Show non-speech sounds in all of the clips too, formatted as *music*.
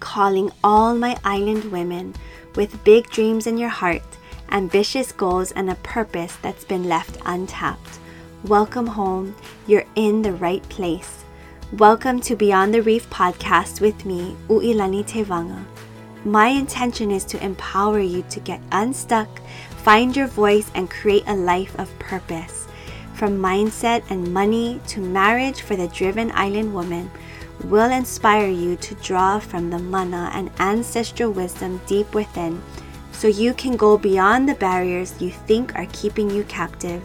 calling all my island women with big dreams in your heart, ambitious goals, and a purpose that's been left untapped. Welcome home. You're in the right place. Welcome to Beyond the Reef podcast with me, Uilani Tevaga. My intention is to empower you to get unstuck, find your voice, and create a life of purpose. From mindset and money to marriage for the driven island woman will inspire you to draw from the mana and ancestral wisdom deep within so you can go beyond the barriers you think are keeping you captive.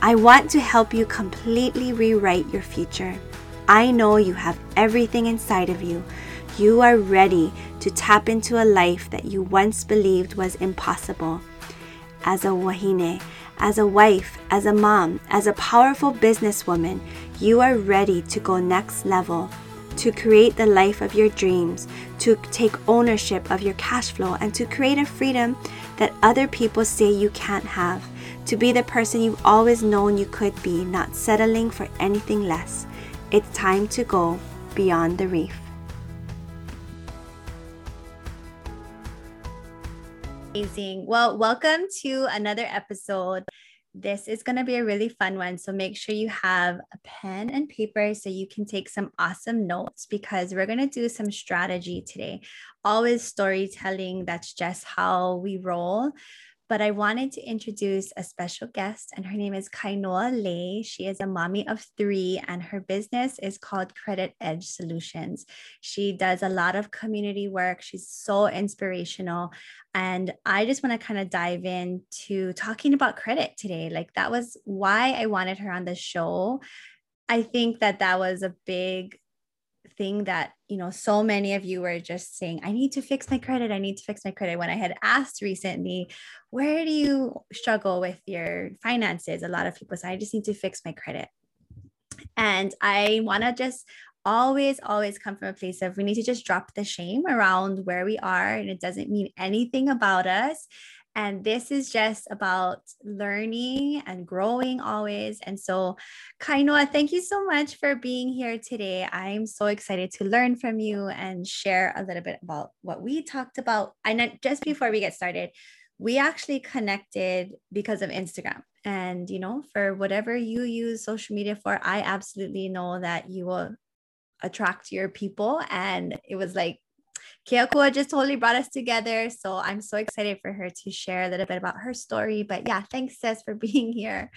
I want to help you completely rewrite your future. I know you have everything inside of you. You are ready to tap into a life that you once believed was impossible. As a wahine, as a wife, as a mom, as a powerful businesswoman, you are ready to go next level, to create the life of your dreams, to take ownership of your cash flow, and to create a freedom that other people say you can't have, to be the person you've always known you could be, not settling for anything less. It's time to go beyond the reef. Amazing. Well, welcome to another episode. This is going to be a really fun one. So make sure you have a pen and paper so you can take some awesome notes because we're going to do some strategy today. Always storytelling. That's just how we roll but I wanted to introduce a special guest, and her name is Kainoa Lei. She is a mommy of three, and her business is called Credit Edge Solutions. She does a lot of community work. She's so inspirational. And I just want to kind of dive into talking about credit today. Like, that was why I wanted her on the show. I think that that was a big thing that you know so many of you were just saying i need to fix my credit. I need to fix my credit. When i had asked recently where do you struggle with your finances? A lot of people say i just need to fix my credit. And i want to just always always come from a place of we need to just drop the shame around where we are and it doesn't mean anything about us and this is just about learning and growing always. And so, Kainoa, thank you so much for being here today. I'm so excited to learn from you and share a little bit about what we talked about. And just before we get started, we actually connected because of Instagram. And, you know, for whatever you use social media for, I absolutely know that you will attract your people. And it was like Keakua just totally brought us together. So I'm so excited for her to share a little bit about her story. But yeah, thanks, Sis, for *laughs* being here.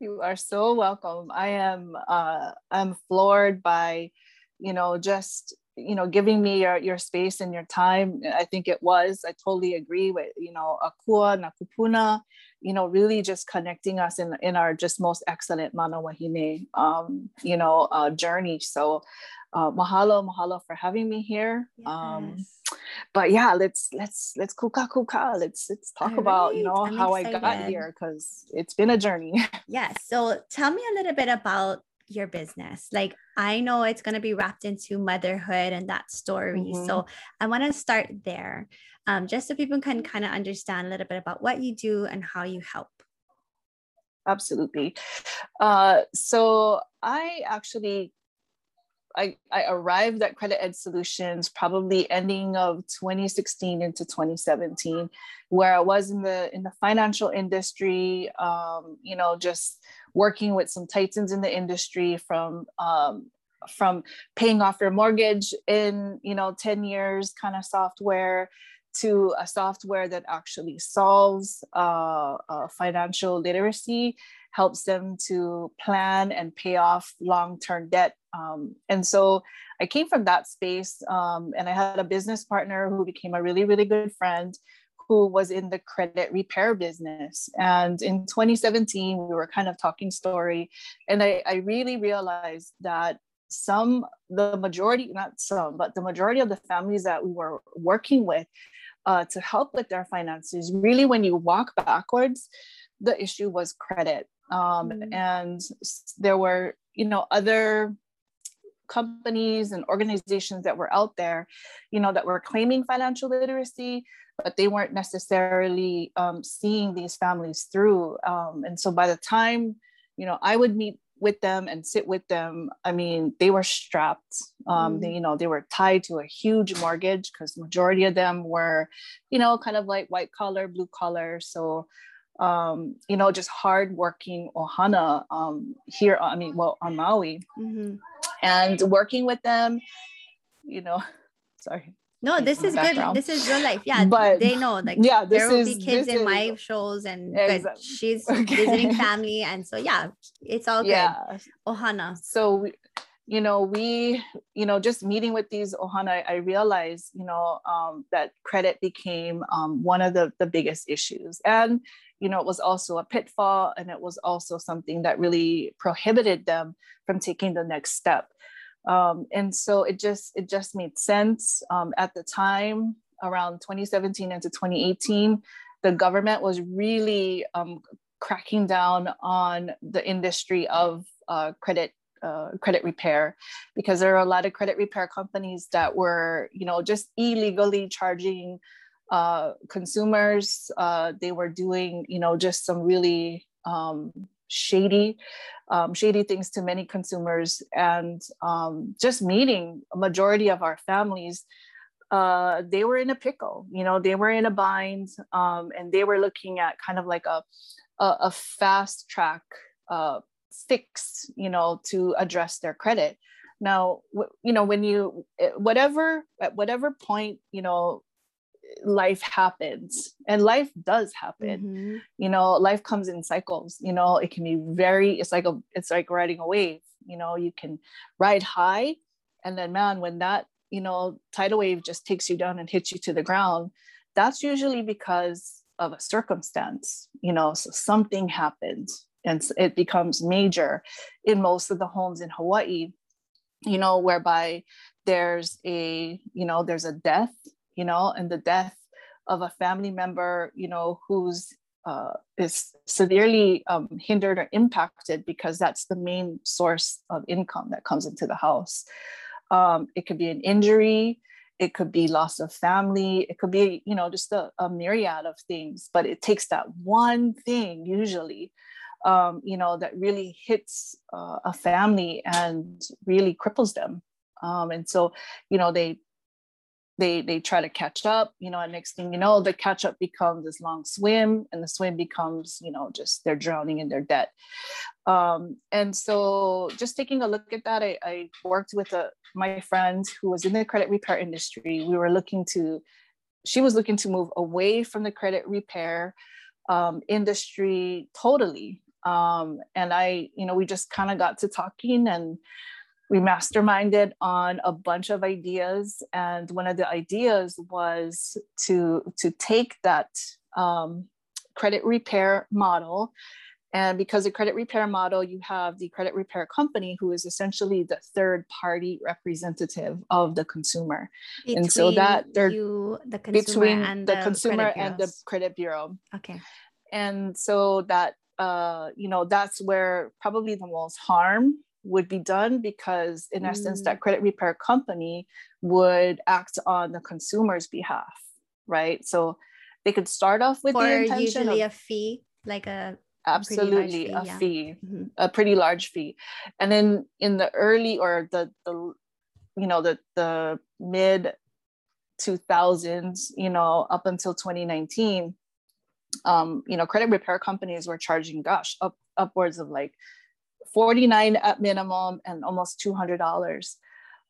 You are so welcome. I am uh, I'm floored by, you know, just you know giving me your your space and your time. I think it was. I totally agree with you know Akua Nakupuna. You know, really just connecting us in in our just most excellent Mana Wahine, um, you know, uh, journey. So uh, mahalo mahalo for having me here. Um, yes. um but yeah let's let's let's kuka kuka. Let's let's talk All about right. you know I'm how excited. i got here because it's been a journey. *laughs* Yes. So tell me a little bit about your business. Like i know it's going to be wrapped into motherhood and that story. Mm-hmm. so i want to start there. Um, just so people can kind of understand a little bit about what you do and how you help. Absolutely. Uh, so i actually I, I arrived at Credit Edge Solutions probably ending of 2016 into 2017, where I was in the in the financial industry, um, you know, just working with some titans in the industry from um, from paying off your mortgage in you know 10 years kind of software to a software that actually solves uh, uh, financial literacy helps them to plan and pay off long-term debt um, and so i came from that space um, and i had a business partner who became a really really good friend who was in the credit repair business and in 2017 we were kind of talking story and i, I really realized that some the majority not some but the majority of the families that we were working with uh, to help with their finances really when you walk backwards the issue was credit um, mm-hmm. and there were you know other companies and organizations that were out there you know that were claiming financial literacy but they weren't necessarily um, seeing these families through um, and so by the time you know i would meet with them and sit with them, I mean, they were strapped. Um, mm. they, you know, they were tied to a huge mortgage because majority of them were, you know, kind of like white collar, blue collar. So, um, you know, just hardworking Ohana um, here. I mean, well, on Maui, mm-hmm. And working with them, you know, *laughs* sorry. No, this is good. This is real life. Yeah, but they know. Like, yeah, there will is, be kids in is, my shows, and exactly. she's *laughs* okay. visiting family, and so yeah, it's all good. Yeah. Ohana. So, we, you know, we, you know, just meeting with these Ohana, I realized, you know, um, that credit became um, one of the the biggest issues, and you know, it was also a pitfall, and it was also something that really prohibited them from taking the next step. Um, and so it just it just made sense. Um, at the time around 2017 into 2018 the government was really um, cracking down on the industry of uh, credit uh, credit repair because there are a lot of credit repair companies that were you know just illegally charging uh, consumers uh, they were doing you know just some really um, shady, um, shady things to many consumers, and um, just meeting a majority of our families. Uh, they were in a pickle, you know, they were in a bind, um, and they were looking at kind of like a, a, a fast track uh, fix, you know, to address their credit. Now, you know, when you, eh, whatever, at whatever point, you know, life happens and life does happen mm-hmm. you know life comes in cycles you know it can be very it's like a it's like riding a wave you know you can ride high and then man when that you know tidal wave just takes you down and hits you to the ground that's usually because of a circumstance you know so something happens and it becomes major in most of the homes in hawaii you know whereby there's a you know there's a death you know, and the death of a family member, you know, who's uh, is severely um, hindered or impacted because that's the main source of income that comes into the house. Um, it could be an injury, it could be loss of family, it could be, you know, just a, a myriad of things. But it takes that one thing usually, um, you know, that really hits uh, a family and really cripples them. Um, and so, you know, they they they try to catch up you know and next thing you know the catch up becomes this long swim and the swim becomes you know just they're drowning in their debt. Um, and so just taking a look at that i, I worked with a, my friend who was in the credit repair industry. We were looking to she was looking to move away from the credit repair um, industry totally. Um, and i you know we just kind of got to talking and we masterminded on a bunch of ideas and one of the ideas was to to take that um, credit repair model and because the credit repair model you have the credit repair company who is essentially the third party representative of the consumer. Between and so that they're you, the between and the, the consumer and the credit bureau. Okay. And so that uh, you know that's where probably the most harm would be done because in mm. essence that credit repair company would act on the consumer's behalf right so they could start off with For the intention usually of, a fee like a absolutely a, fee, a yeah. fee mm-hmm. a pretty large fee and then in the early or the the you know the the mid 2000s you know up until 2019 um you know credit repair companies were charging gosh up upwards of like 49 at minimum and almost $200.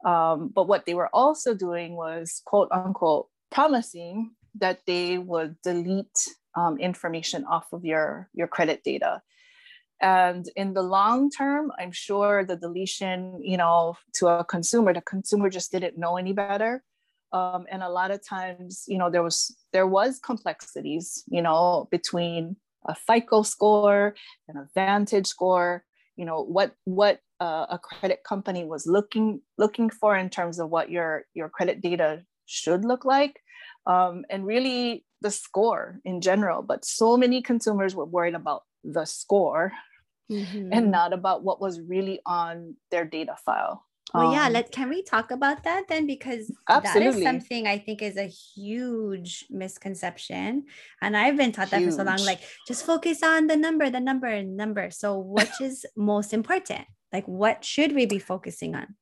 Um, but what they were also doing was quote unquote promising that they would delete um, information off of your, your credit data. And in the long term, I'm sure the deletion, you know, to a consumer, the consumer just didn't know any better. Um, and a lot of times, you know, there was there was complexities, you know, between a FICO score and a Vantage score, you know what what uh, a credit company was looking looking for in terms of what your your credit data should look like um, and really the score in general but so many consumers were worried about the score mm-hmm. and not about what was really on their data file well, yeah, um, let can we talk about that then? Because absolutely. that is something I think is a huge misconception. And I've been taught huge. that for so long, like just focus on the number, the number, and number. So which *laughs* is most important? Like what should we be focusing on?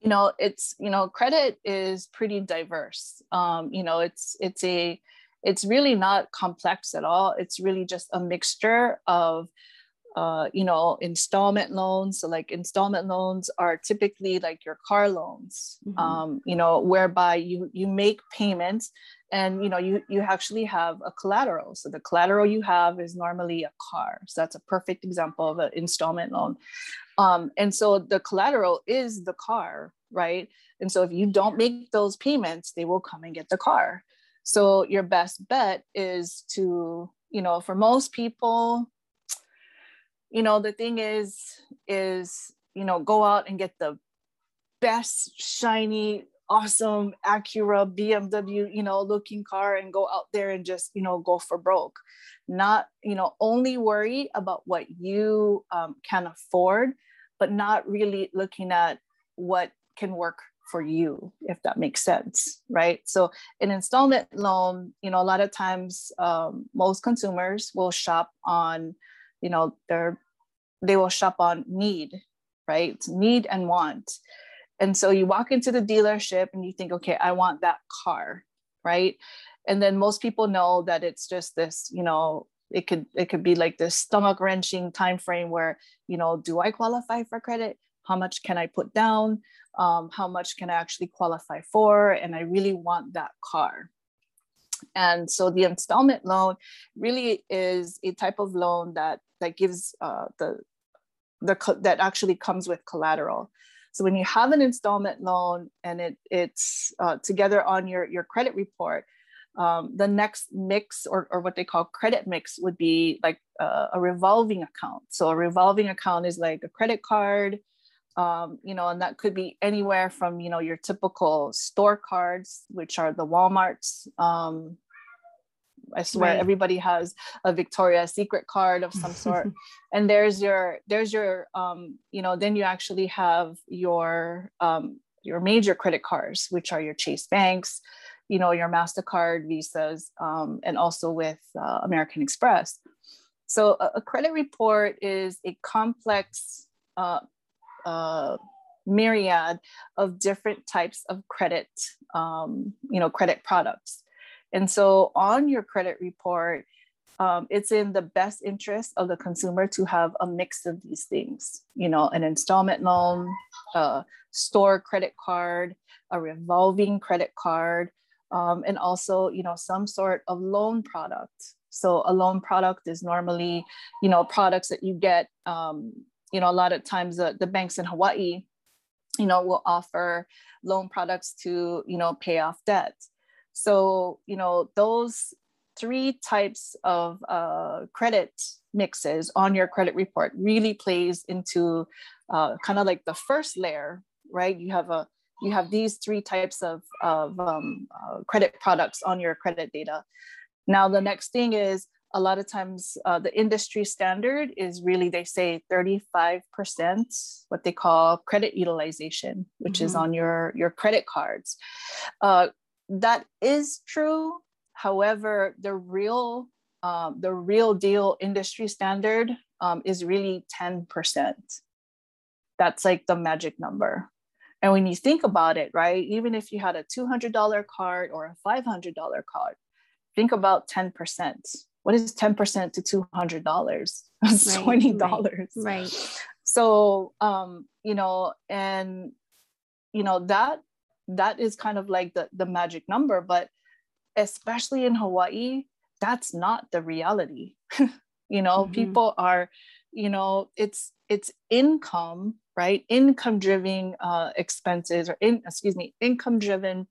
You know, it's you know, credit is pretty diverse. Um, you know, it's it's a it's really not complex at all. It's really just a mixture of uh, you know, installment loans. So like installment loans are typically like your car loans, mm-hmm. um, you know, whereby you you make payments and you know you you actually have a collateral. So the collateral you have is normally a car. So that's a perfect example of an installment loan. Um, and so the collateral is the car, right? And so if you don't make those payments, they will come and get the car. So your best bet is to, you know, for most people, you know the thing is is you know go out and get the best shiny awesome acura bmw you know looking car and go out there and just you know go for broke. Not you know only worry about what you um, can afford but not really looking at what can work for you if that makes sense right? So an installment loan you know a lot of times um, most consumers will shop on you know they're they will shop on need right? Need and want. And so you walk into the dealership and you think okay i want that car right? And then most people know that it's just this you know it could it could be like this stomach wrenching time frame where you know do i qualify for credit? How much can i put down? Um, how much can i actually qualify for? And i really want that car and so the installment loan really is a type of loan that that gives uh, the the that actually comes with collateral. So when you have an installment loan and it it's uh, together on your your credit report, um, the next mix or, or what they call credit mix would be like a, a revolving account. So a revolving account is like a credit card, um, you know, and that could be anywhere from you know your typical store cards, which are the WalMarts, um, I swear right. everybody has a Victoria's Secret card of some sort. *laughs* and there's your there's your um, you know, then you actually have your um, your major credit cards, which are your Chase banks, you know, your MasterCard, Visas, um, and also with uh, American Express. So a, a, credit report is a complex uh, uh, myriad of different types of credit, um, you know, credit products. And so on your credit report, um, it's in the best interest of the consumer to have a mix of these things, you know, an installment loan, a store credit card, a revolving credit card, um, and also, you know, some sort of loan product. So a loan product is normally, you know, products that you get, um, you know, a lot of times the, the banks in Hawaii, you know, will offer loan products to, you know, pay off debt. So, you know, those three types of uh, credit mixes on your credit report really plays into uh, kind of like the first layer, right? You have a you have these three types of, of um, uh, credit products on your credit data. Now, the next thing is a lot of times uh, the industry standard is really, they say 35%, what they call credit utilization, which mm-hmm. is on your, your credit cards. Uh, that is true. However, the real um, the real deal industry standard um, is really 10%. That's like the magic number. And when you think about it, right, even if you had a $200 card or a $500 card, think about 10%. What is 10% to $200? That's *laughs* right, $20. Right, right. So, um, you know, and, you know, that that is kind of like the, the magic number but especially in hawaii that's not the reality *laughs* you know mm-hmm. people are you know it's it's income right income driven uh, expenses or in excuse me income driven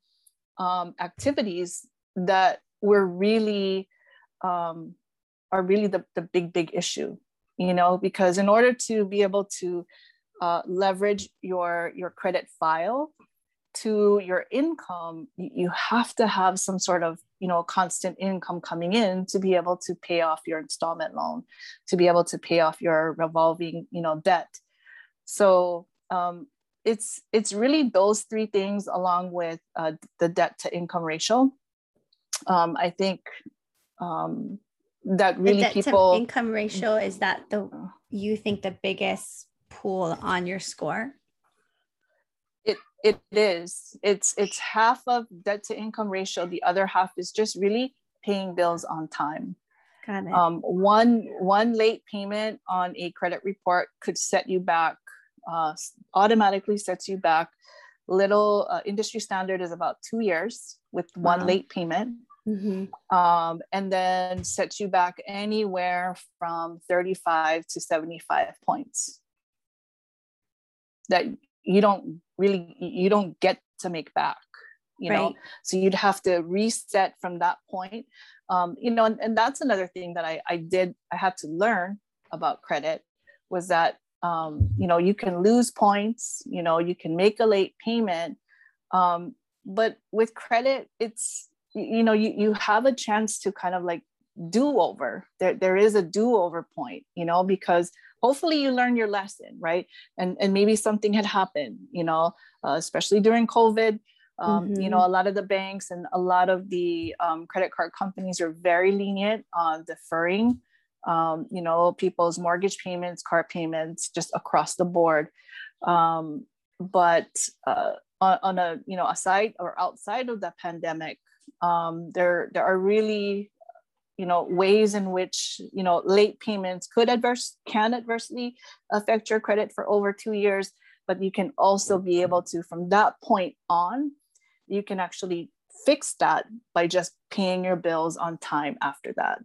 um, activities that were really um, are really the, the big big issue you know because in order to be able to uh, leverage your your credit file to your income you have to have some sort of you know constant income coming in to be able to pay off your installment loan to be able to pay off your revolving you know debt so um, it's it's really those three things along with uh, the debt to income ratio. Um, I think um, that really people income ratio is that the you think the biggest pool on your score? It it is. It's it's half of debt to income ratio. The other half is just really paying bills on time. Got it. Um, one one late payment on a credit report could set you back. Uh, automatically sets you back. Little uh, industry standard is about two years with one wow. late payment. Mm-hmm. Um, and then sets you back anywhere from 35 to 75 points that you don't really you don't get to make back you right. know so you'd have to reset from that point um, you know and, and that's another thing that I, I did i had to learn about credit was that um, you know you can lose points you know you can make a late payment um, but with credit it's you know you, you have a chance to kind of like do over. There there is a do over point you know because hopefully you learn your lesson right? And and maybe something had happened you know uh, especially during covid. Um, mm-hmm. you know a lot of the banks and a lot of the um, credit card companies are very lenient on deferring um, you know people's mortgage payments car payments just across the board. Um, but uh, on, on, a you know aside or outside of the pandemic um, there there are really you know ways in which you know late payments could adverse can adversely affect your credit for over two years but you can also be able to from that point on you can actually fix that by just paying your bills on time after that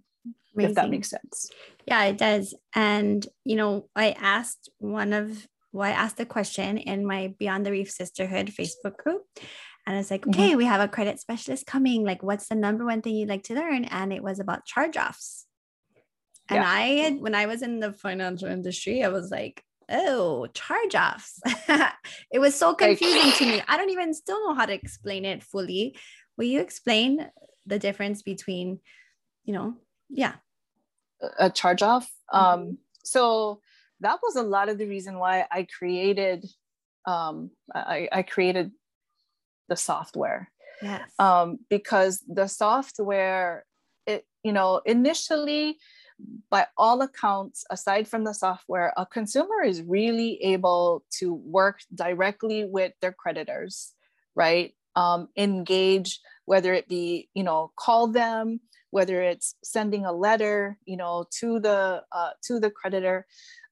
Amazing. if that makes sense yeah it does and you know i asked one of well i asked a question in my beyond the reef sisterhood facebook group and it's like, mm-hmm. okay, mm-hmm. we have a credit specialist coming. Like, what's the number one thing you'd like to learn? And it was about charge offs. And yeah. I had, when I was in the financial industry, I was like, oh, charge offs. *laughs* it was so confusing to me. I don't even still know how to explain it fully. Will you explain the difference between, you know, yeah. A charge off. Mm-hmm. Um, so that was a lot of the reason why I created um, I, I created the software. Yes. Um, because the software, it, you know, initially, by all accounts, aside from the software, a consumer is really able to work directly with their creditors, right? Um, engage, whether it be, you know, call them, whether it's sending a letter, you know, to the uh, to the creditor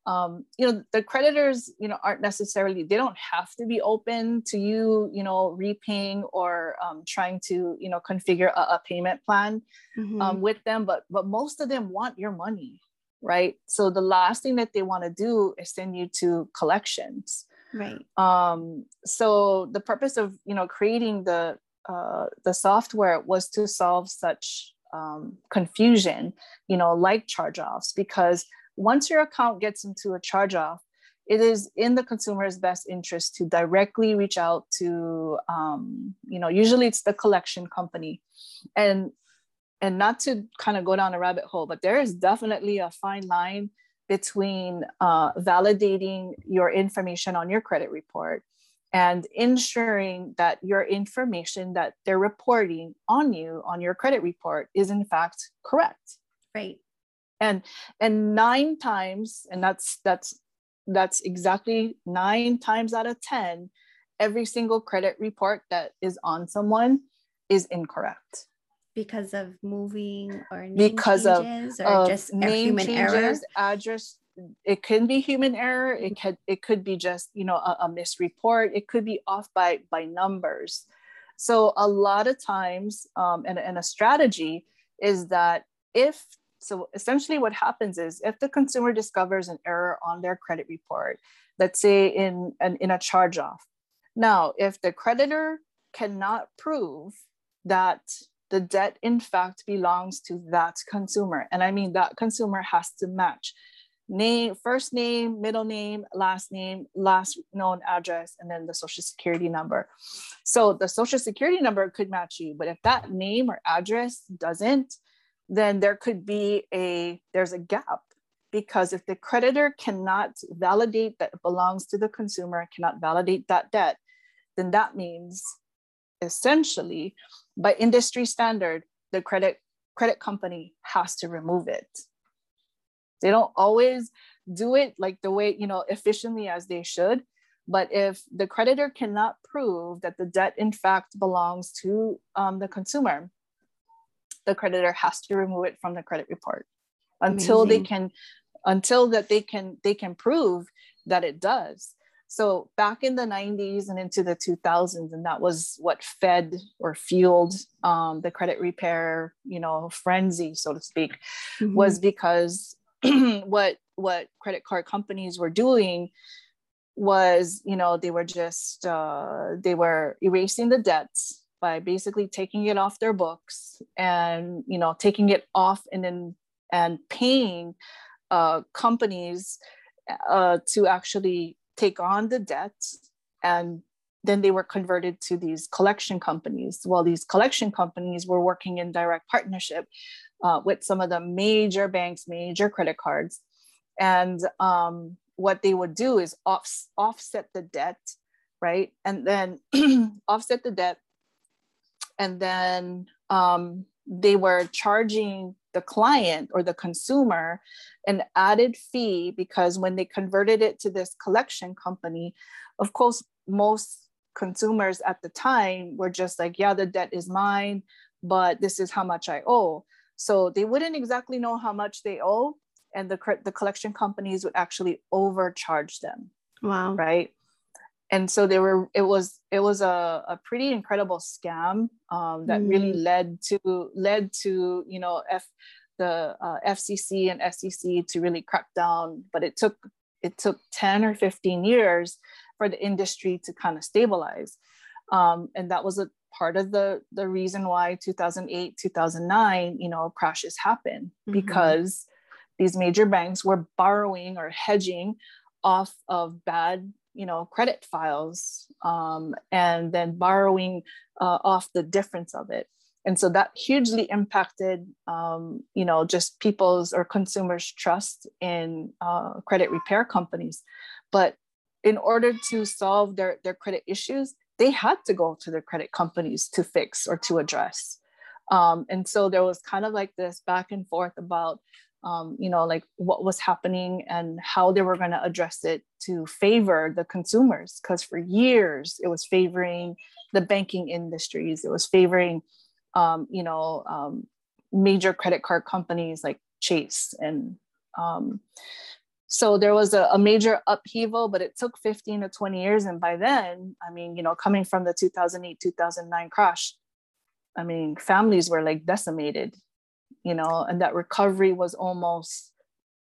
um, you know the creditors you know aren't necessarily they don't have to be open to you you know repaying or um, trying to you know configure a, a payment plan um, mm-hmm. um, with them but but most of them want your money right? So the last thing that they want to do is send you to collections. Right. Um so the purpose of you know creating the uh, the software was to solve such um, confusion you know like charge offs because once your account gets into a charge off, it is in the consumer's best interest to directly reach out to, um, you know, usually it's the collection company, and and not to kind of go down a rabbit hole, but there is definitely a fine line between uh, validating your information on your credit report and ensuring that your information that they're reporting on you on your credit report is in fact correct. Right and and nine times and that's that's that's exactly nine times out of ten every single credit report that is on someone is incorrect. Because of moving or because of, or of just name human changes, error address it can be human error it could it could be just you know a, a misreport it could be off by by numbers. So a lot of times um, and, and a strategy is that if so essentially what happens is if the consumer discovers an error on their credit report, let's say in, in, in a charge off. Now, if the creditor cannot prove that the debt in fact belongs to that consumer, and I mean that consumer has to match name, first name, middle name, last name, last known address, and then the social security number. So the social security number could match you, but if that name or address doesn't, then there could be a there's a gap because if the creditor cannot validate that it belongs to the consumer, cannot validate that debt, then that means essentially by industry standard, the credit credit company has to remove it. They don't always do it like the way, you know, efficiently as they should. But if the creditor cannot prove that the debt in fact belongs to um, the consumer, the creditor has to remove it from the credit report until Amazing. they can until that they can they can prove that it does so back in the 90s and into the 2000s and that was what fed or fueled um, the credit repair you know frenzy so to speak mm-hmm. was because *clears throat* what what credit card companies were doing was you know they were just uh, they were erasing the debts by basically taking it off their books and you know taking it off and then and paying uh, companies uh, to actually take on the debt and then they were converted to these collection companies. Well, these collection companies were working in direct partnership uh, with some of the major banks, major credit cards. And um, what they would do is off, offset the debt, right? And then *clears throat* offset the debt. And then um, they were charging the client or the consumer an added fee because when they converted it to this collection company, of course, most consumers at the time were just like, yeah, the debt is mine, but this is how much I owe. So they wouldn't exactly know how much they owe, and the, the collection companies would actually overcharge them. Wow. Right and so they were it was it was a, a pretty incredible scam um, that mm. really led to led to you know f the uh, fcc and sec to really crack down but it took it took 10 or 15 years for the industry to kind of stabilize um, and that was a part of the the reason why 2008 2009 you know crashes happened mm-hmm. because these major banks were borrowing or hedging off of bad you know credit files um, and then borrowing uh, off the difference of it. And so that hugely impacted um, you know just people's or consumers trust in uh, credit repair companies. But in order to solve their, their credit issues they had to go to their credit companies to fix or to address. Um, and so there was kind of like this back and forth about um, you know, like what was happening and how they were going to address it to favor the consumers. Because for years it was favoring the banking industries, it was favoring, um, you know, um, major credit card companies like Chase. And um, so there was a, a major upheaval, but it took 15 to 20 years. And by then, I mean, you know, coming from the 2008, 2009 crash, I mean, families were like decimated you know and that recovery was almost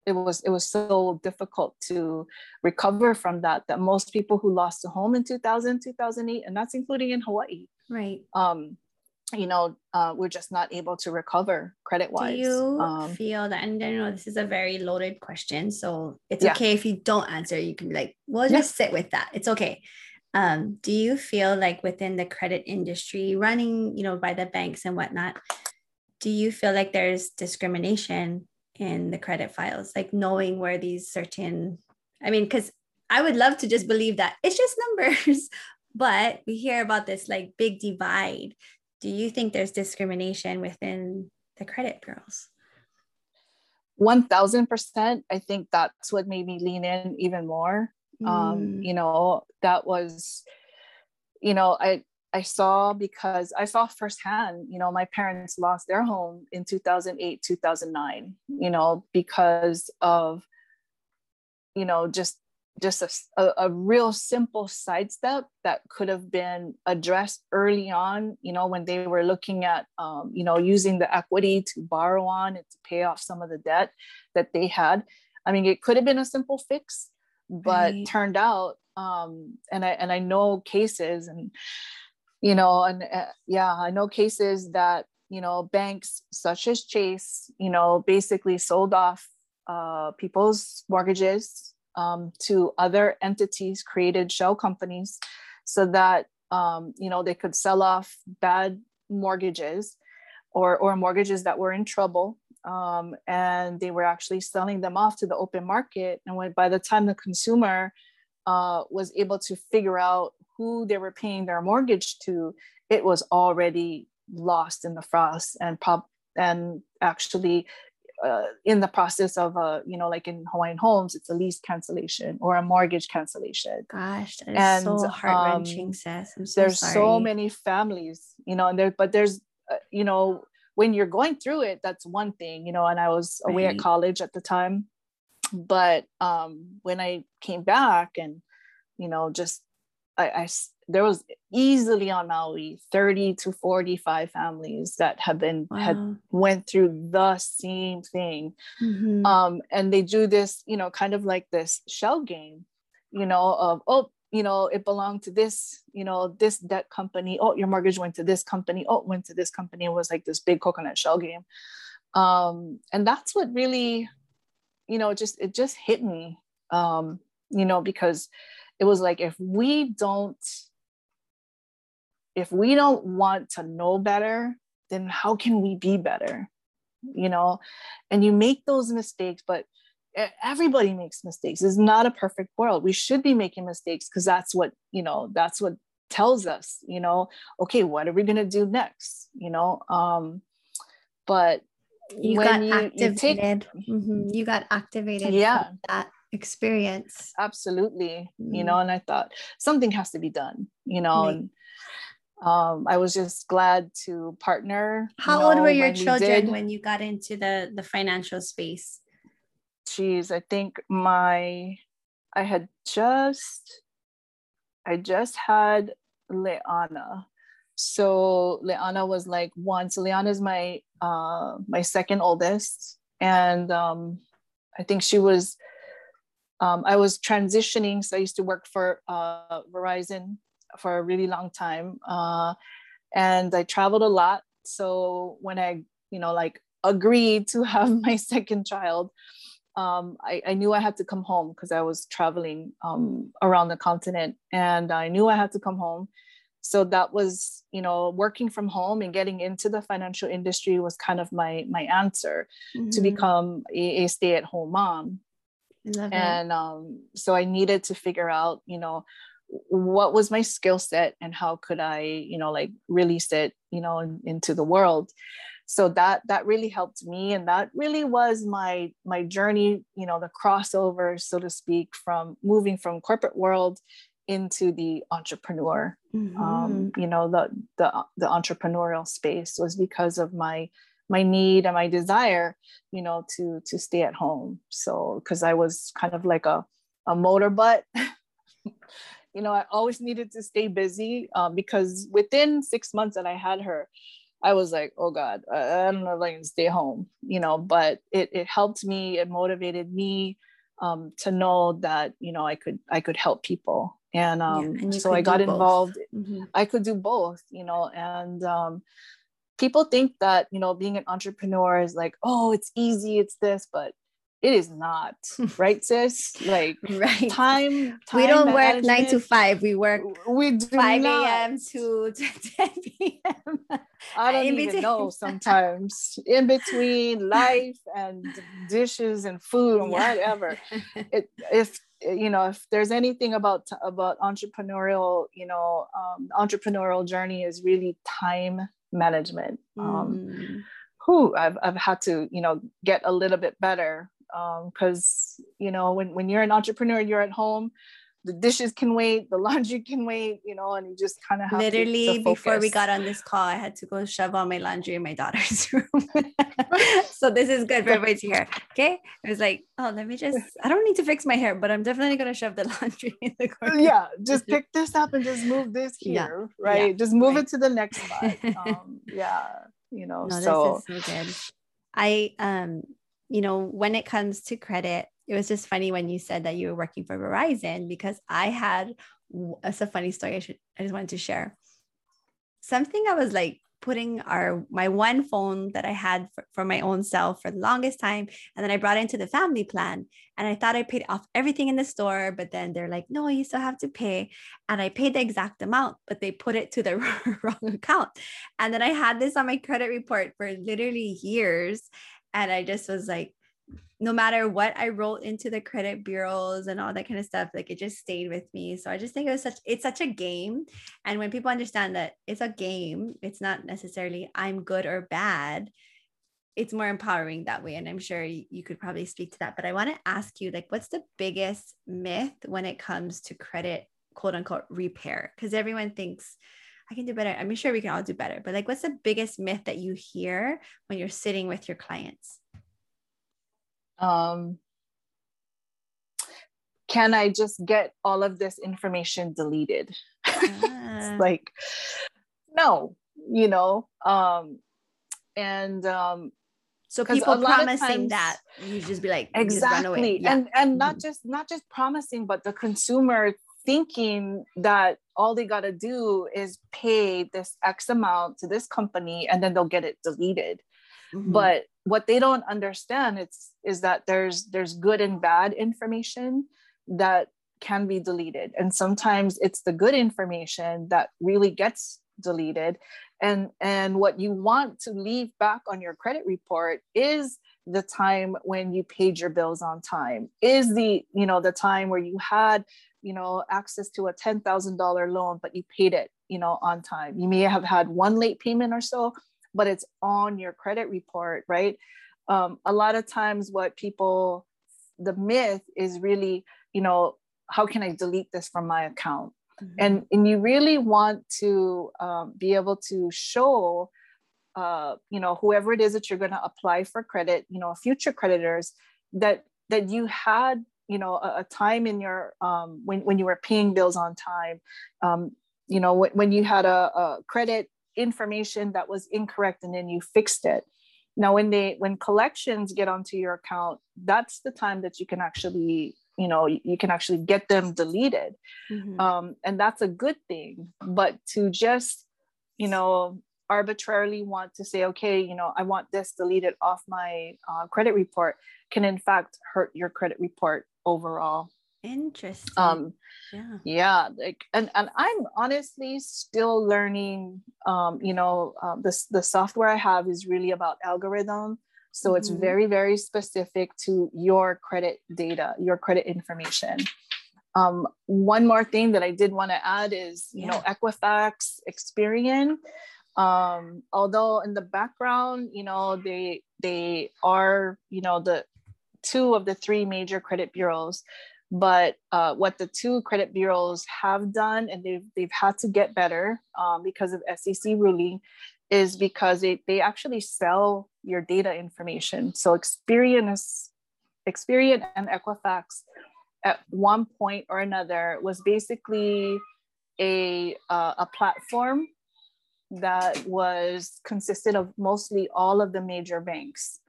it was it was so difficult to recover from that that most people who lost a home in 2000 2008 and that's including in hawaii right um you know uh, we're just not able to recover credit wise do you um, feel that and i know this is a very loaded question so it's yeah. okay if you don't answer you can be like well just yeah. sit with that it's okay um, do you feel like within the credit industry running you know by the banks and whatnot do you feel like there's discrimination in the credit files? Like knowing where these certain i mean because i would love to just believe that it's just numbers *laughs* but we hear about this like big divide. Do you think there's discrimination within the credit bureaus? 1000% i think that's what made me lean in even more. Um, mm. um you know that was you know i I saw because I saw firsthand, you know, my parents lost their home in 2008, 2009, you know, because of, you know, just just a, a, real simple sidestep that could have been addressed early on you know when they were looking at um, you know using the equity to borrow on and to pay off some of the debt that they had i mean it could have been a simple fix but right. turned out um, and i and i know cases and you know and uh, yeah i know cases that you know banks such as chase you know basically sold off uh, people's mortgages um, to other entities created shell companies so that um, you know they could sell off bad mortgages or or mortgages that were in trouble um, and they were actually selling them off to the open market. And when by the time the consumer uh, was able to figure out who they were paying their mortgage to, it was already lost in the frost and prob- and actually uh, in the process of a you know like in Hawaiian homes it's a lease cancellation or a mortgage cancellation gosh that is and, so heart-wrenching um, sis so there's sorry. so many families you know and there but there's uh, you know when you're going through it that's one thing you know and I was away right. at college at the time but um when I came back and you know just I, I there was easily on Maui 30 to 45 families that have been wow. had went through the same thing. Mm-hmm. Um, and they do this, you know, kind of like this shell game, you know, of oh, you know, it belonged to this, you know, this debt company. Oh, your mortgage went to this company. Oh, went to this company. It was like this big coconut shell game. Um, and that's what really, you know, just it just hit me. Um, you know, because it was like if we don't if we don't want to know better, then how can we be better? You know, and you make those mistakes, but everybody makes mistakes. It's not a perfect world. We should be making mistakes because that's what, you know, that's what tells us, you know, okay, what are we going to do next? You know, um, but you got you, activated. You, take, mm-hmm. you got activated. Yeah. that experience. Absolutely. Mm-hmm. You know, and I thought something has to be done, you know, right. and um, I was just glad to partner. How know, old were your children when you got into the the financial space? Geez, I think my I had just I just had Leanna. So Leanna was like one. So Leana is my uh my second oldest. And um I think she was um, I was transitioning. So I used to work for uh, Verizon for a really long time. Uh, and I traveled a lot. So when I, you know, like agreed to *laughs* have my second child, um, I, I, knew I had to come home because I was traveling um, around the continent and I knew I had to come home. So that was, you know, working from home and getting into the financial industry was kind of my my answer mm-hmm. to become a, a stay-at-home mom. and um, so I needed to figure out, you know, what was my skill set and how could i you know like release it you know in, into the world so that that really helped me and that really was my my journey you know the crossover so to speak from moving from corporate world into the entrepreneur mm-hmm. um, you know the, the the entrepreneurial space was because of my my need and my desire you know to to stay at home so because i was kind of like a a motor butt *laughs* you know, I always needed to stay busy um, because within six months that I had her, I was like, oh God, I, don't know if I can stay home, you know, but it, it helped me, it motivated me um, to know that, you know, I could, I could help people. And, um, yeah, and so I got involved. Mm-hmm. I could do both, you know, and um, people think that, you know, being an entrepreneur is like, oh, it's easy, it's this, but it is not *laughs* right sis? Like *laughs* right. time, time we don't work nine to five we work we do 5 a.m to *laughs* 10 p.m i don't in even between. know sometimes. In between life and dishes and food and whatever. It, if you know if there's anything about about entrepreneurial you know um, entrepreneurial journey is really time management um, mm. who I've, I've had to you know get a little bit better because um, you know when, when you're an entrepreneur you're at home the dishes can wait the *laughs* laundry can wait you know and you just kind of literally to, to before we got on this call i had to go shove all my laundry in my daughter's *laughs* room *laughs* so this is good for everybody to hear okay it was like oh let me just i don't need to fix my hair but i'm definitely going to shove the laundry in the corner yeah just pick this up and just move this here yeah. right yeah. just move right. it to the next spot um, yeah you know no, so, so good i um you know, when it comes to credit, it was just funny when you said that you were working for Verizon because I had it's a funny story I, should, I just wanted to share. Something I was like putting our my one phone that I had for, for my own self for the longest time, and then I brought into the family plan, and I thought I paid off everything in the store, but then they're like, no, you still have to pay, and I paid the exact amount, but they put it to the *laughs* wrong account, and then I had this on my credit report for literally years, And I just was like, no matter what I rolled into the credit bureaus and all that kind of stuff, like it just stayed with me. So I just think it was such it's such a game. And when people understand that it's a game, it's not necessarily I'm good or bad. It's more empowering that way. And I'm sure you could probably speak to that. But I want to ask you, like, what's the biggest myth when it comes to credit, quote unquote, repair? Because everyone thinks I can do better. I'm sure we can all do better. But like, what's the biggest myth that you hear when you're sitting with your clients? Um, can I just get all of this information deleted? *laughs* Ah. like, no, you know, um, and um, so people promising times, that you just be like exactly, yeah. and and mm-hmm. not just not just promising, but the consumer thinking that all they got to do is pay this X amount to this company and then they'll get it deleted. Mm-hmm. But what they don't understand it's is that there's there's good and bad information that can be deleted. And sometimes it's the good information that really gets deleted. And and what you want to leave back on your credit report is the time when you paid your bills on time is the you know the time where you had you know access to a $10,000 loan but you paid it you know on time. You may have had one late payment or so but it's on your credit report, right? Um, a lot of times, what people, the myth is really, you know, how can I delete this from my account? Mm-hmm. And, and you really want to um, be able to show, uh, you know, whoever it is that you're going to apply for credit, you know, future creditors, that that you had you know a, a time in your um, when, when you were paying bills on time um, you know when, when you had a, a, credit information that was incorrect and then you fixed it. Now when they when collections get onto your account that's the time that you can actually you know you can actually get them deleted. Mm-hmm. um, and that's a good thing but to just you know arbitrarily want to say okay you know i want this deleted off my uh, credit report can in fact hurt your credit report overall Interesting. Um, yeah. Yeah. Like, and, and I'm honestly still learning, um, you know, um, the, the software I have is really about algorithm. So mm-hmm. it's very, very specific to your credit data, your credit information. Um, one more thing that I did want to add is, you yeah. know, Equifax, Experian. Um, although in the background, you know, they they are, you know, the two of the three major credit bureaus but uh, what the two credit bureaus have done, and they've, they've had to get better um, because of SEC ruling, is because they, they actually sell your data information. So Experian, Experian and Equifax at one point or another was basically a, uh, a platform that was consisted of mostly all of the major banks.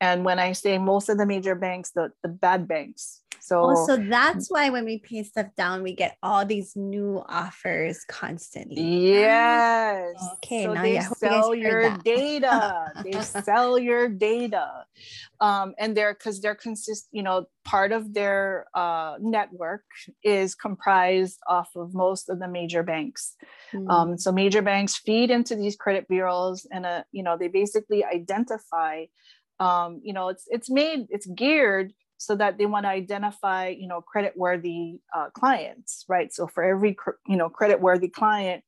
And when I say most of the major banks, the, the bad banks, so also oh, that's why when we pay stuff down, we get all these new offers constantly. Yes. Okay. So now they sell you your data. they *laughs* sell your data. Um, and they're because they're consist, you know, part of their uh, network is comprised off of most of the major banks. Mm. Um, so major banks feed into these credit bureaus, and uh, you know, they basically identify. Um, you know, it's it's made it's geared so that they want to identify you know credit worthy uh, clients right so for every you know credit worthy client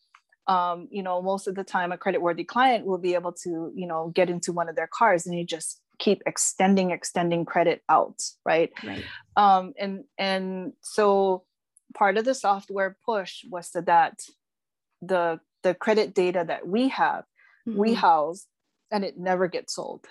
um, you know most of the time a credit worthy client will be able to you know get into one of their cars and you just keep extending extending credit out right, right. Um, and and so part of the software push was so that the the credit data that we have mm-hmm. we house and it never gets sold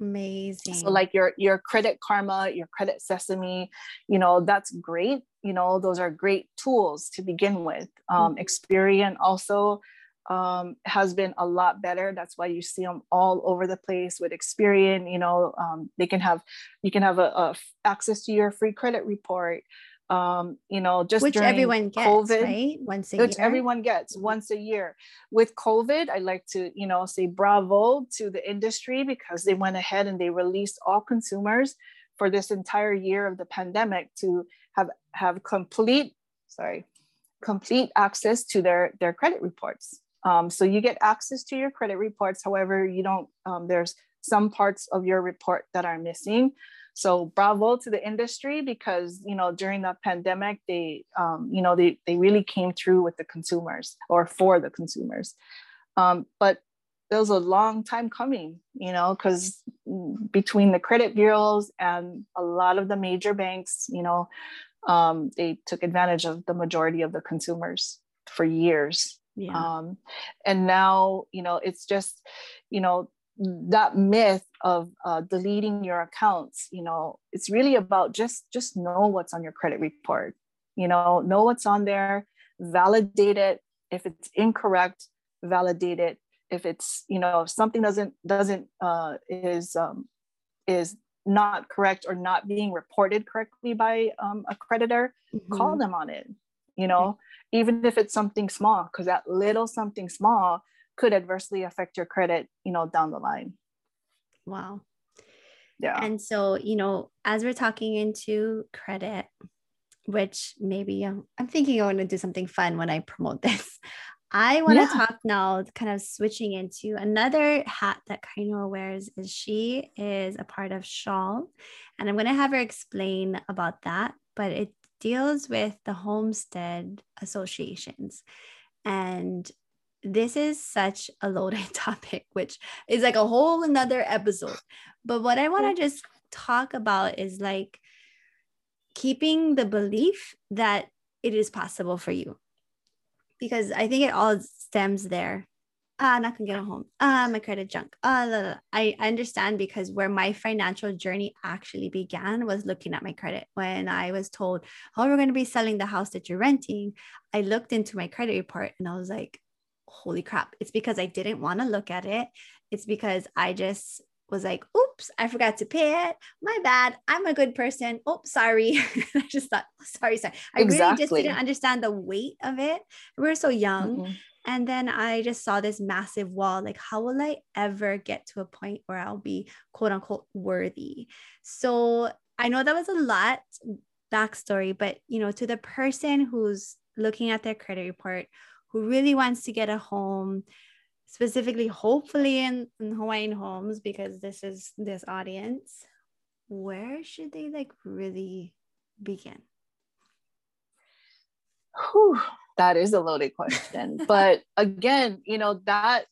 Amazing. So like your your credit karma, your credit sesame, you know, that's great. You know, those are great tools to begin with. Um, mm-hmm. Experian also um, has been a lot better. That's why you see them all over the place with Experian. You know, um, they can have you can have a, a access to your free credit report um, you know, just which everyone gets, COVID, right? Once a which year. everyone gets mm-hmm. once a year. With COVID, I like to, you know, say bravo to the industry because they went ahead and they released all consumers for this entire year of the pandemic to have have complete, sorry, complete access to their their credit reports. Um, so you get access to your credit reports. However, you don't. Um, there's some parts of your report that are missing so bravo to the industry because you know during the pandemic they um, you know they, they really came through with the consumers or for the consumers um, but it was a long time coming you know because between the credit bureaus and a lot of the major banks you know um, they took advantage of the majority of the consumers for years yeah. um, and now you know it's just you know that myth of uh, deleting your accounts you know it's really about just just know what's on your credit report you know know what's on there validate it. If it's incorrect validate it. If it's you know if something doesn't doesn't uh, is um, is not correct or not being reported correctly by um, a creditor mm-hmm. call them on it you know? Even if it's something small because that little something small could adversely affect your credit, you know, down the line. Wow. Yeah. And so, you know, as we're talking into credit, which maybe um, I'm thinking I want to do something fun when I promote *laughs* this. I want yeah. to talk now, kind of switching into another hat that Kainoa wears is she is a part of Shaw. And I'm going to have her explain about that, but it deals with the homestead associations. And this is such a loaded *laughs* topic, which is like a whole another episode. But what I want to just talk about is like keeping the belief that it is possible for you. Because I think it all stems there. Ah, not gonna get a home. Ah, my credit junk. Ah, I understand because where my financial journey actually began was looking at my credit. When I was told, "Oh, we're gonna be selling the house that you're renting," I looked into my credit report and I was like, holy crap. It's because I didn't want to look at it. It's because I just was like, oops, I forgot to pay it. My bad. I'm a good person. Oh, sorry. *laughs* I just thought, oh, sorry, sorry. I exactly. really just didn't understand the weight of it. We are so young. Mm-hmm. And then I just saw this massive wall. Like, how will I ever get to a point where I'll be quote unquote worthy? So I know that was a lot backstory, but you know, to the person who's looking at their credit report, who really wants to get a home, specifically, hopefully in, in Hawaiian homes, because this is this audience, where should they like really begin? Whew, that is a loaded question. *laughs* but again, you know, that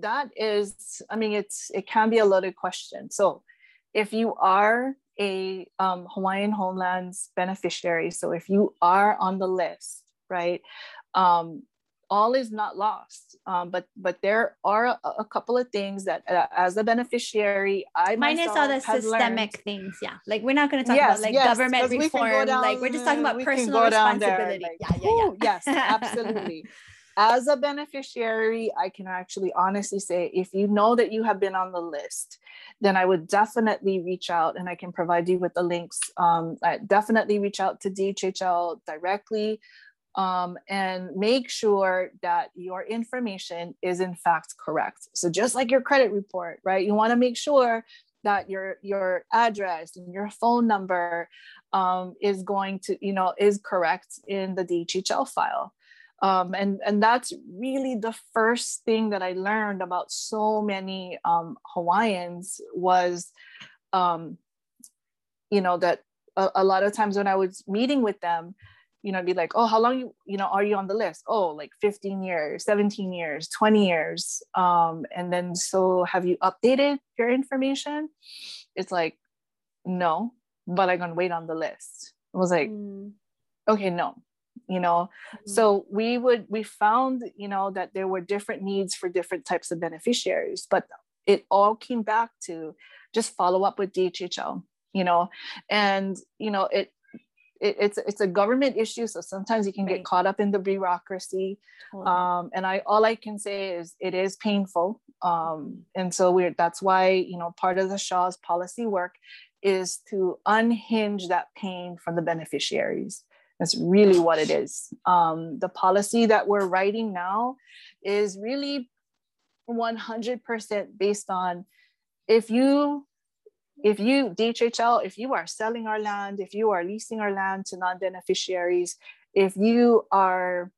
that is, I mean, it's it can be a loaded question. So if you are a um, Hawaiian Homelands beneficiary, so if you are on the list, right, um, all is not lost. Um, but but there are a, a couple of things that, uh, as a beneficiary, I minus all the systemic learned. things. Yeah, like we're not going to talk yes, about like yes, government reform. Down, like we're just talking about personal responsibility. Like, yeah, yeah, yeah. yes, absolutely. *laughs* as a beneficiary, I can actually honestly say if you know that you have been on the list, then I would definitely reach out and I can provide you with the links. Um, I definitely reach out to DHHL directly um, and make sure that your information is in fact correct. So just like your credit report, right? You want to make sure that your your address and your phone number um, is going to you know is correct in the DHHL file. Um, and and that's really the first thing that I learned about so many um, Hawaiians was, um, you know, that a, a, lot of times when I was meeting with them, you know be like oh how long you you know are you on the list? Oh like 15 years 17 years 20 years. Um and then so have you updated your information? It's like no but i can wait on the list. I was like mm. okay no you know? Mm-hmm. so we would we found you know that there were different needs for different types of beneficiaries but it all came back to just follow up with dhhl you know? And you know it it, it's it's a government issue so sometimes you can right. get caught up in the bureaucracy totally. um, and i all i can say is it is painful um, and so we're that's why you know part of the shaw's policy work is to unhinge that pain from the beneficiaries that's really what it is um, the policy that we're writing now is really 100% based on if you if you dhhl if you are selling our land if you are leasing our land to non-beneficiaries if you are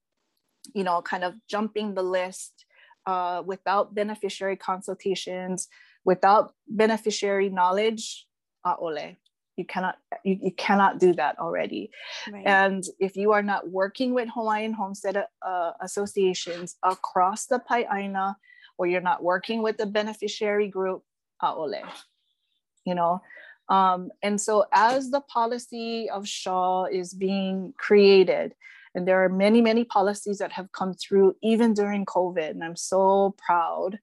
you know kind of jumping the list uh, without beneficiary consultations, without beneficiary knowledge, aole. You cannot you, you cannot do that already. Right. And if you are not working with Hawaiian homestead uh, associations across the Pae'aina, or you're not working with the beneficiary group, aole. You know, um, and so as the policy of Shaw is being created, and there are many, many policies that have come through even during COVID. And I'm so proud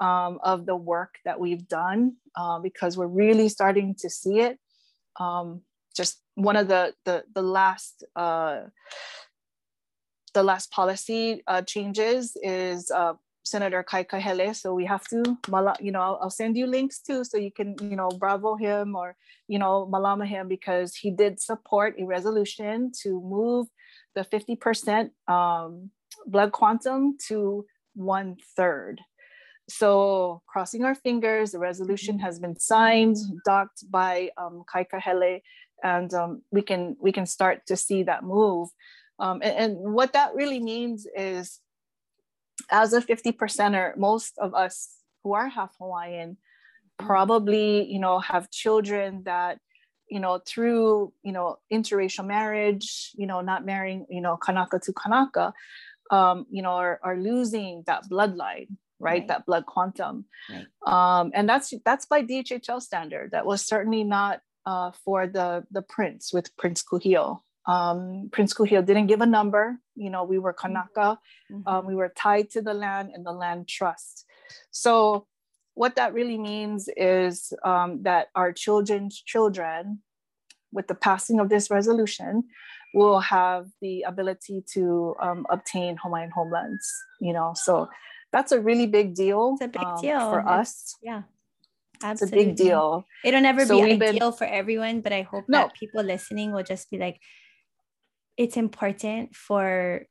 um, of the work that we've done uh, because we're really starting to see it. Um, just one of the the, the last uh, the last policy uh, changes is uh, Senator Kai Kahele. So we have to, you know, I'll, send you links too, so you can, you know, bravo him or, you know, malama him because he did support a resolution to move the 50% um, blood quantum to one third. So crossing our fingers, the resolution has been signed, docked by um, Kai Kahele, and um, we can we can start to see that move. Um, and, and what that really means is, as a 50 percenter, most of us who are half Hawaiian mm-hmm. probably you know have children that you know, through, you know, interracial marriage, you know, not marrying, you know, Kanaka to Kanaka, um, you know, are, are losing that bloodline, right? right. That blood quantum. Right. Um, and that's that's by DHHL standard. That was certainly not uh, for the the prince with Prince Kuhio. Um, prince Kuhio didn't give a number. You know, we were Kanaka. Mm-hmm. Um, we were tied to the land and the land trust. So what that really means is um, that our children's children, with the passing of this resolution, will have the ability to um, obtain Hawaiian homelands. You know, so that's a really big deal. It's a big um, deal for us. Yeah. Absolutely. It's a big deal. It'll never so be ideal been, for everyone, but I hope no. that people listening will just be like, it's important for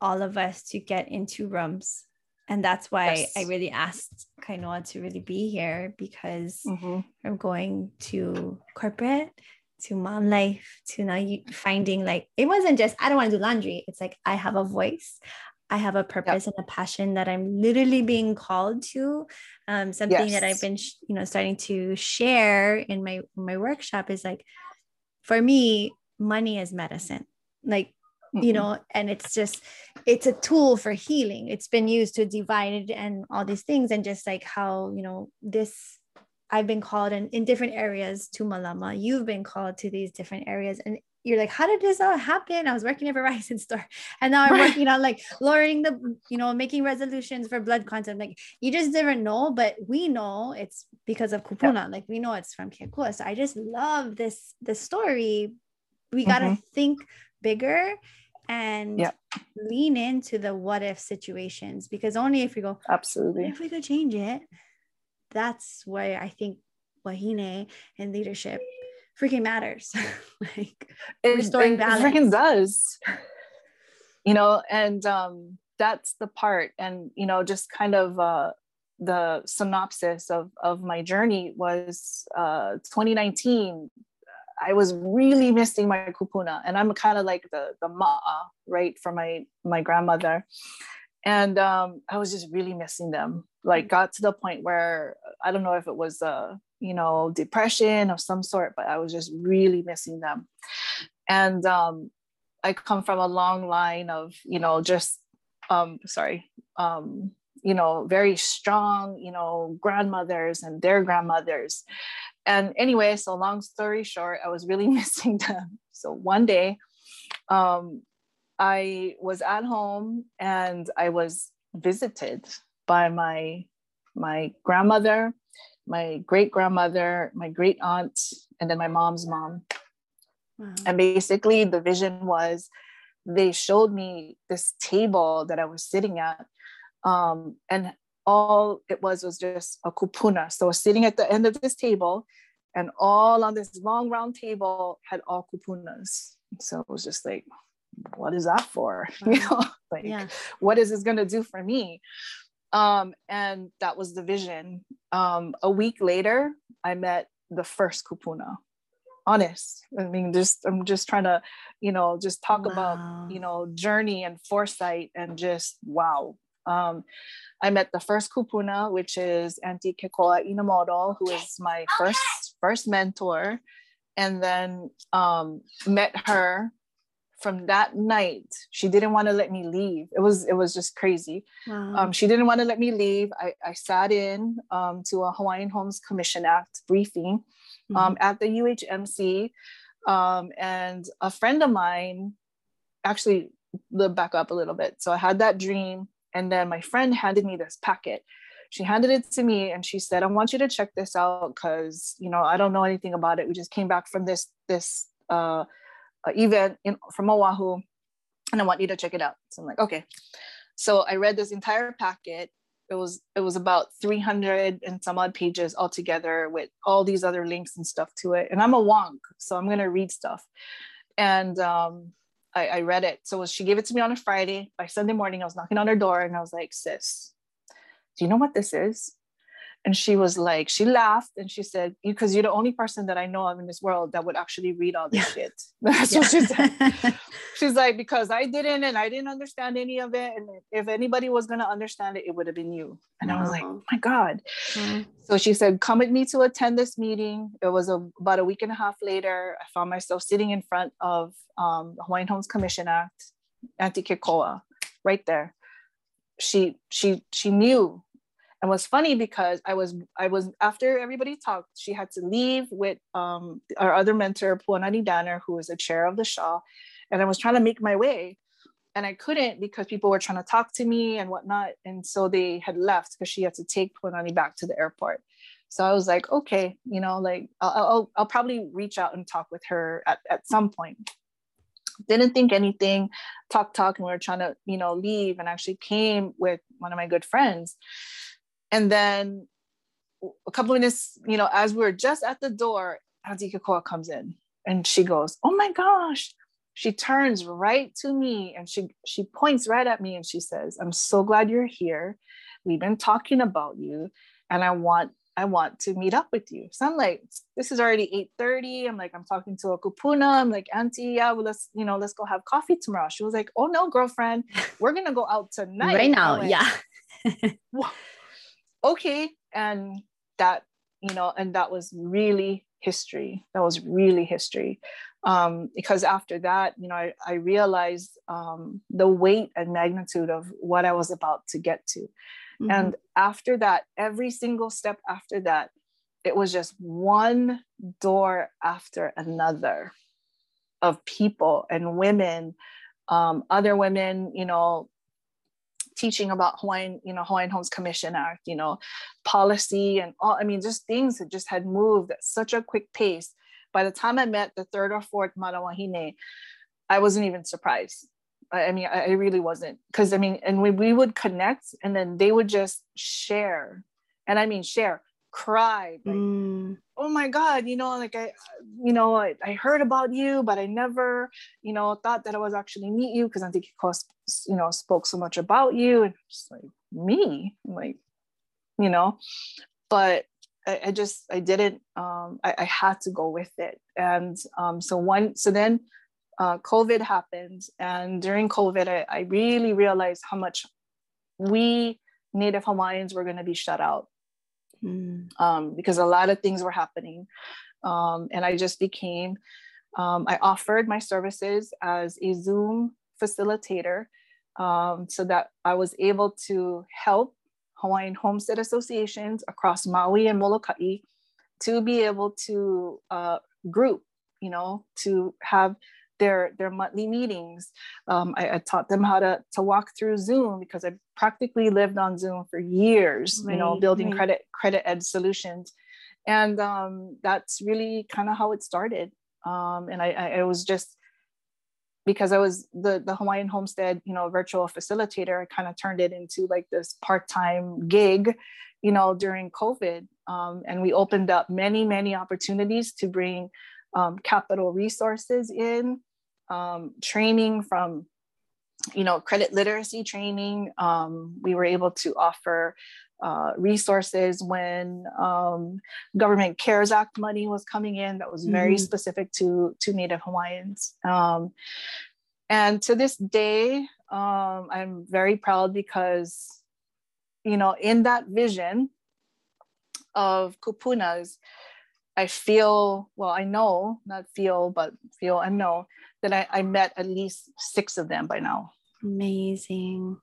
all of us to get into rooms and that's why yes. I really asked Kainoa to really be here because mm-hmm. I'm going to corporate, to mom life, to now you finding like it wasn't just I don't want to do laundry. It's like I have a voice, I have a purpose yep. and a passion that I'm literally being called to. Um, something yes. that I've been, you know, starting to share in my my workshop is like, for me, money is medicine. Like you know and it's just it's a tool for healing. It's been used to divide and all these things and just like how you know this i've been called in, in different areas to malama. You've been called to these different areas. And you're like how did this all happen? I was working at a Verizon *laughs* store. And now i'm working on like lowering the you know making resolutions for blood quantum. Like you just didn't know but we know it's because of kupuna. Yeah. like we know it's from Keakua. so i just love this this story. We got to mm-hmm. think bigger and yep. lean into the what if situations because only if we go absolutely. if we could change it? That's why i think wahine and leadership freaking matters. *laughs* Like it, restoring it, balance it freaking does. You know and um that's the part and you know just kind of uh the synopsis of of my journey was uh 2019 I was really missing my kupuna, and I'm kind of like the the ma'a, right, for my my grandmother, and um, I was just really missing them. Like, got to the point where I don't know if it was a you know depression of some sort, but I was just really missing them, and um, I come from a long line of you know just um, sorry um, you know very strong you know grandmothers and their grandmothers and anyway, so long story short, I was really *laughs* missing them. So one day, um, I was at home and I was visited by my my grandmother, my great grandmother, my great aunt, and then my mom's mom. Wow. And basically, the vision was they showed me this table that I was sitting at, um, and all it was was just a kupuna. So sitting at the end of this table, and all on this long round table had all kupunas. So it was just like, what is that for? *laughs* You know, *laughs* like yeah. what is this gonna do for me? Um, and that was the vision. Um, a week later, I met the first kupuna. Honest. I mean, just I'm just trying to, you know, just talk wow. about, you know, journey and foresight and just wow, Um, I met the first kupuna, which is Auntie Kekoa Inamoto, who is my first first mentor, and then um, met her from that night. She didn't want to let me leave. It was it was just crazy. Wow. um, she didn't want to let me leave. I, I sat in um, to a hawaiian homes commission act briefing um, mm-hmm. at the uhmc um, and a friend of mine actually the back up a little bit. So i had that dream and then my friend handed me this packet she handed it to me and she said i want you to check this out because you know i don't know anything about it we just came back from this this uh, uh, event in, from Oahu, and I want you to check it out. So I'm like, okay. So I read this entire packet. It was it was about 300 and some odd pages altogether with all these other links and stuff to it. And I'm a wonk, so I'm gonna read stuff. And um, I, I read it. So she gave it to me on a Friday. By Sunday morning, I was knocking on her door and I was like, sis, do you know what this is? And she was like she laughed and she said because you're the only person that i know of in this world that would actually read all this shit. *laughs* That's yeah. what she said. *laughs* She's like because i didn't and i didn't understand any of it. And if anybody was going to understand it it would have been you. And i was like oh my god. Mm-hmm. so she said come with me to attend this meeting. It was a, about a week and a half later i found myself sitting in front of um, the hawaiian homes commission act auntie kekoa right there. She she she knew and was funny because I was I was after everybody talked, she had to leave with um, our other mentor, Puanani Danner, who was the chair of the Shaw, and I was trying to make my way, and I couldn't because people were trying to talk to me and whatnot, and so they had left because she had to take Puanani back to the airport. So I was like, okay, you know, like I'll, I'll, I'll probably reach out and talk with her at, at some point. Didn't think anything. Talk talk and we were trying to you know leave. And actually came with one of my good friends and then a couple minutes, you know, as we are just at the door, Auntie Kekoa comes in and she goes, Oh my gosh. She turns right to me and she she points right at me and she says, I'm so glad you're here. We've been talking about you and I want I want to meet up with you. So I'm like, this is already 8:30. I'm like, I'm talking to a kupuna. I'm like, Auntie, yeah, well, let's, you know, let's go have coffee tomorrow. She was like, Oh no, girlfriend, we're gonna go out tonight. Right now, like, yeah okay and that you know and that was really history that was really history um, because after that you know i, I realized um, the weight and magnitude of what i was about to get to mm-hmm. and after that every single step after that it was just one door after another of people and women um, other women you know teaching about Hawaiian, you know, Hawaiian Homes Commission Act, you know, policy and all, I mean, just things that just had moved at such a quick pace. By the time I met the third or fourth Manawahine, I wasn't even surprised. I, I mean, I, I really wasn't. Because I mean, and we, we would connect and then they would just share. And I mean, share cried like, mm. oh my god you know like i you know I, I heard about you but i never you know thought that i was actually meet you because i think you know spoke so much about you and just like me like you know? But I, I just i didn't um I, I, had to go with it. And um so one so then uh, covid happened and during covid I, I really realized how much we native hawaiians were going to be shut out mm. um, because a lot of things were happening. Um, and I just became, um, I offered my services as a Zoom facilitator um, so that I was able to help Hawaiian homestead associations across Maui and Molokai to be able to uh, group, you know, to have their their monthly meetings. Um, I, I, taught them how to to walk through Zoom because I practically lived on Zoom for years. Right, you know, building right. credit credit edge solutions, and um, that's really kind of how it started. Um, and I, I, I was just because I was the the Hawaiian Homestead, you know, virtual facilitator. I kind of turned it into like this part time gig, you know, during COVID, um, and we opened up many many opportunities to bring um, capital resources in, um, training from, you know, credit literacy training. Um, we were able to offer uh, resources when um, government CARES Act money was coming in that was very mm-hmm. specific to, to Native Hawaiians. Um, and to this day, um, I'm very proud because, you know, in that vision of kupunas, I feel, well, I know, not feel, but feel and know that I, I met at least six of them by now. Amazing.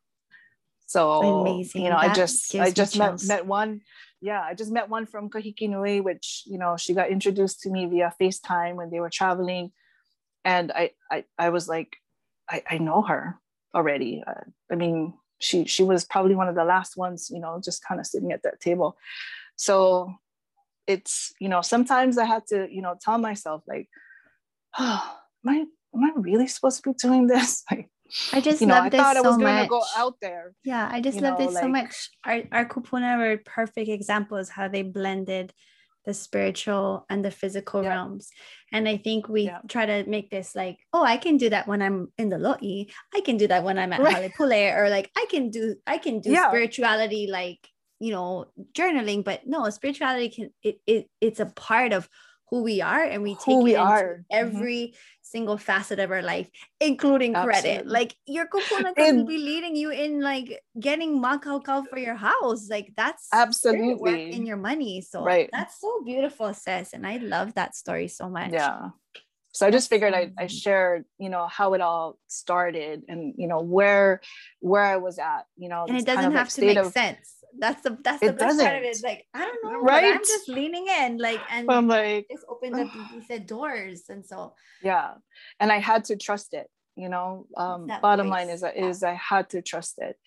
So amazing. You know, that I just I just met, met one. Yeah, I just met one from Kahiki Nui, which you know she got introduced to me via FaceTime when they were traveling, and I I, I was like, I, I know her already. Uh, I mean, she she was probably one of the last ones, you know, just kind of sitting at that table. So it's you know sometimes I had to you know tell myself like, oh, am I am I really supposed to be doing this? *laughs* Like, I just you know, love I this thought so I was going to go out there. Yeah, I just love know, this like, so much. Our our kupuna were perfect examples how they blended the spiritual and the physical yeah. realms. And I think we yeah. try to make this like, oh, I can do that when I'm in the lo'i. I can do that when I'm at right. Halepule, or like I can do I can do yeah. spirituality like you know journaling. But no, spirituality can it, it it's a part of who we are and we take we are. Mm-hmm. every mm-hmm. single facet of our life including Absolutely. credit like your kupuna can be leading you in like getting makau for your house. Like that's absolutely. in your money. So right. that's so beautiful sis and i love that story so much. Yeah. So i just figured I, I shared you know how it all started and you know where where i was at you know and it doesn't have like to make of, sense that's the that's the best part of it. Like I don't know, right? I'm just leaning in, like, and I'm like, just opened up these doors, and so yeah, and I had to trust it. You know, um, bottom voice. line is is I had to trust it.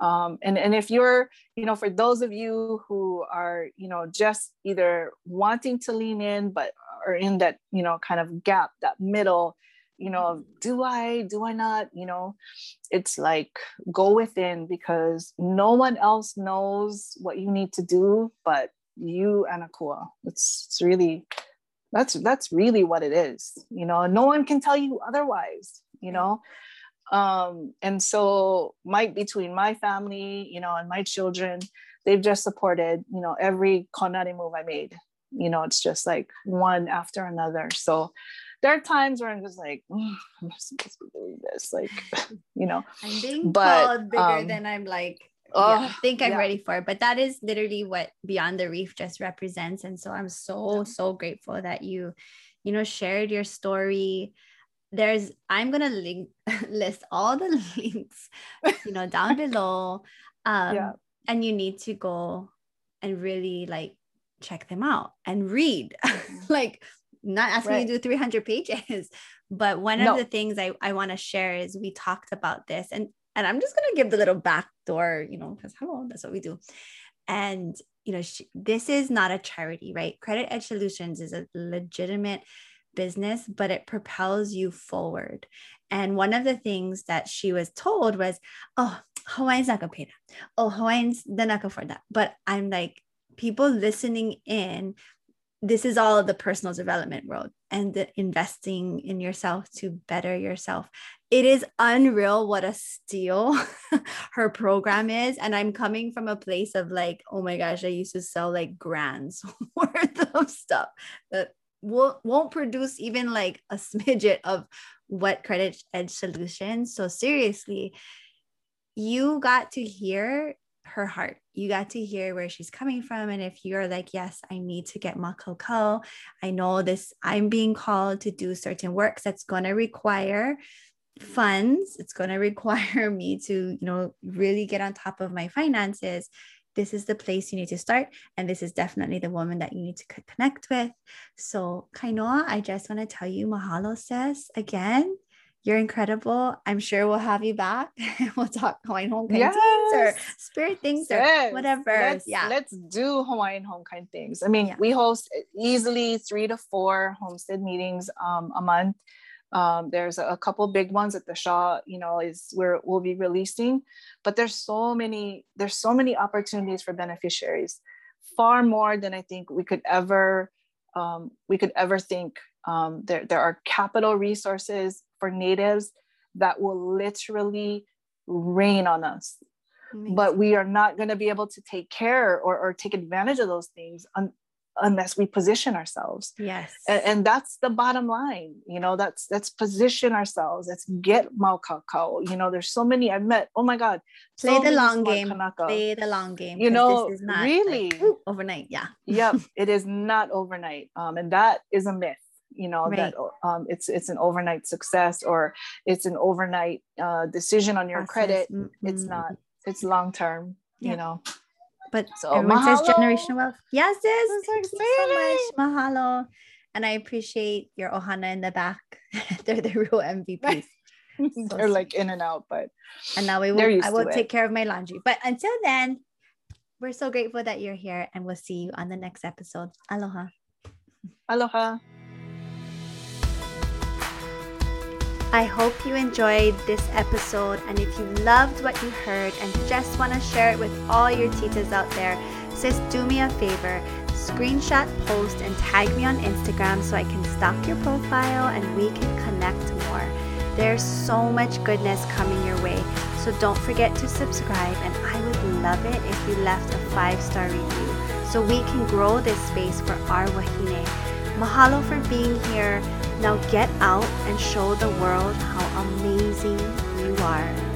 Um, and and if you're, you know, for those of you who are, you know, just either wanting to lean in, but are in that, you know, kind of gap, that middle, you know do i do i not? You know it's like go within because no one else knows what you need to do but you and akua it's, it's really that's that's really what it is you know? No one can tell you otherwise you know? Um and so my between my family you know and my children they've just supported you know every konari move i made. You know it's just like one after another. So there are times where I'm just like, I'm not supposed to be doing this. Like, *laughs* you know, I'm being but, called bigger um, than I'm like, oh, yeah, think I'm yeah. ready for. But that is literally what Beyond the Reef just represents. And so I'm so, so grateful that you, you know, shared your story. There's, I'm going to link, *laughs* list all the *laughs* links, you know, down below. Um, yeah. And you need to go and really like check them out and read like not asking right. you to do 300 pages *laughs* but one no. of the things i, I want to share is we talked about this and and i'm just going to give the little back door you know because hello that's what we do. And you know she, this is not a charity right? Credit edge solutions is a legitimate business but it propels you forward. And one of the things that she was told was oh hawaiian's not going to pay that. Oh hawaiians they're not going to afford that. But i'm like people listening in this is all of the personal development world and the investing in yourself to better yourself. It is unreal what a steal *laughs* her program is. And I'm coming from a place of like, oh my gosh, I used to sell like grants *laughs* worth of stuff that will, won't produce even like a smidget of what Credit Edge Solutions. So, seriously, you got to hear her heart. You got to hear where she's coming from. And if you're like, yes, I need to get makau, I know this, I'm being called to do certain works that's going to require funds. It's going *laughs* to require me to, you know, really get on top of my finances. This is the place you need to start. And this is definitely the woman that you need to connect with. So, Kainoa, I just want to tell you, mahalo, sis, again you're incredible. I'm sure we'll have you back. *laughs* we'll talk Hawaiian home kind yes. things or spirit things yes. or whatever. Let's, yeah. Let's do Hawaiian home kind things. I mean, yeah. we host easily three to four homestead meetings um, a month. Um, there's a, couple big ones at the Shaw, you know, is where we'll be releasing, but there's so many, there's so many opportunities for beneficiaries, far more than I think we could ever, um, we could ever think. Um, there, there are capital resources for natives that will literally rain on us. Amazing. But we are not going to be able to take care or, or take advantage of those things un- unless we position ourselves yes and, and, that's the bottom line you know that's that's position ourselves let's get Maokakao. you know there's so many i've met oh my god play so the long game Kanaka. play the long game you know this is not really like, overnight yeah yep *laughs* it is not overnight um and that is a myth you know right. that um, it's it's an overnight success or it's an overnight uh, decision on your Process. credit mm-hmm. it's not it's long term yeah. you know. But so, everyone mahalo. says generational wealth. Yes yes thank you so much. Mahalo. And i appreciate your ohana in the back. *laughs* They're the real mvps so *laughs* they're like in and out but and now we will i will take it. care of my laundry. But until then we're so grateful that you're here and we'll see you on the next episode. Aloha. Aloha I hope you enjoyed this episode. And if you loved what you heard and just want to share it with all your titas out there, sis, do me a favor. Screenshot, post, and tag me on Instagram so I can stalk your profile and we can connect more. There's so much goodness coming your way. So don't forget to subscribe. And I would love it if you left a five star review so we can grow this space for our wahine. Mahalo for being here. Now get out and show the world how amazing you are.